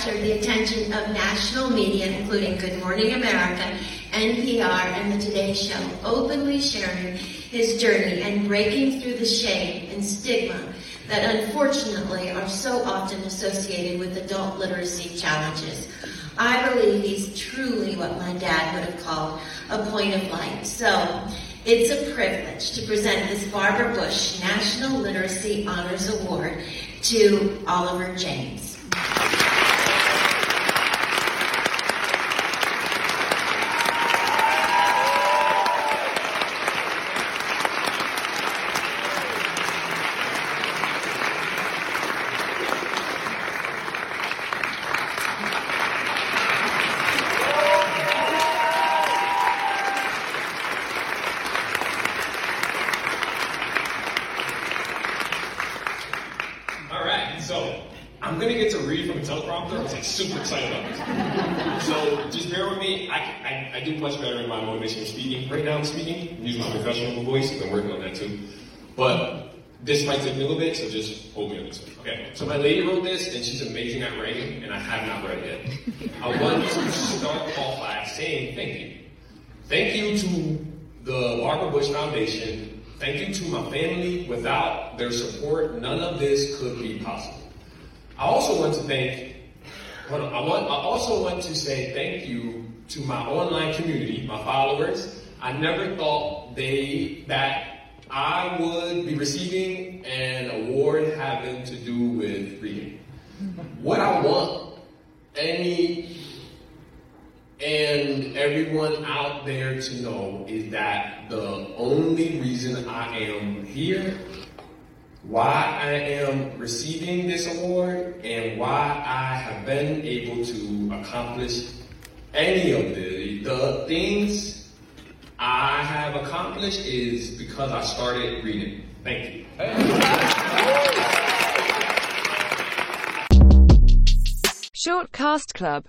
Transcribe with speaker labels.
Speaker 1: captured the attention of national media, including Good Morning America, NPR, and The Today Show, openly sharing his journey and breaking through the shame and stigma that unfortunately are so often associated with adult literacy challenges. I believe he's truly what my dad would have called a point of light. So it's a privilege to present this Barbara Bush National Literacy Honors Award to Oliver James.
Speaker 2: All right, so I'm gonna get to read from a teleprompter. I was like super excited about this. So just bear with me. I, I, I do much better in my motivational speaking. Right now I'm speaking. I'm using my professional voice. I've been working on that too. But this might take me a little bit, so just hold me on this one. Okay. So my lady wrote this, and she's amazing at writing, and I have not read it yet. I want to start off by saying thank you. Thank you to the Barbara Bush Foundation. Thank you to my family. Without their support, none of this could be possible. I also want to thank, on, I want, I also want to say thank you to my online community, my followers. I never thought they, that I would be receiving an award having to do with reading. What I want any and everyone out there to know is that the only reason I am here, why I am receiving this award, and why I have been able to accomplish any of the, the things I have accomplished is because I started reading. Thank you.
Speaker 3: Short Cast Club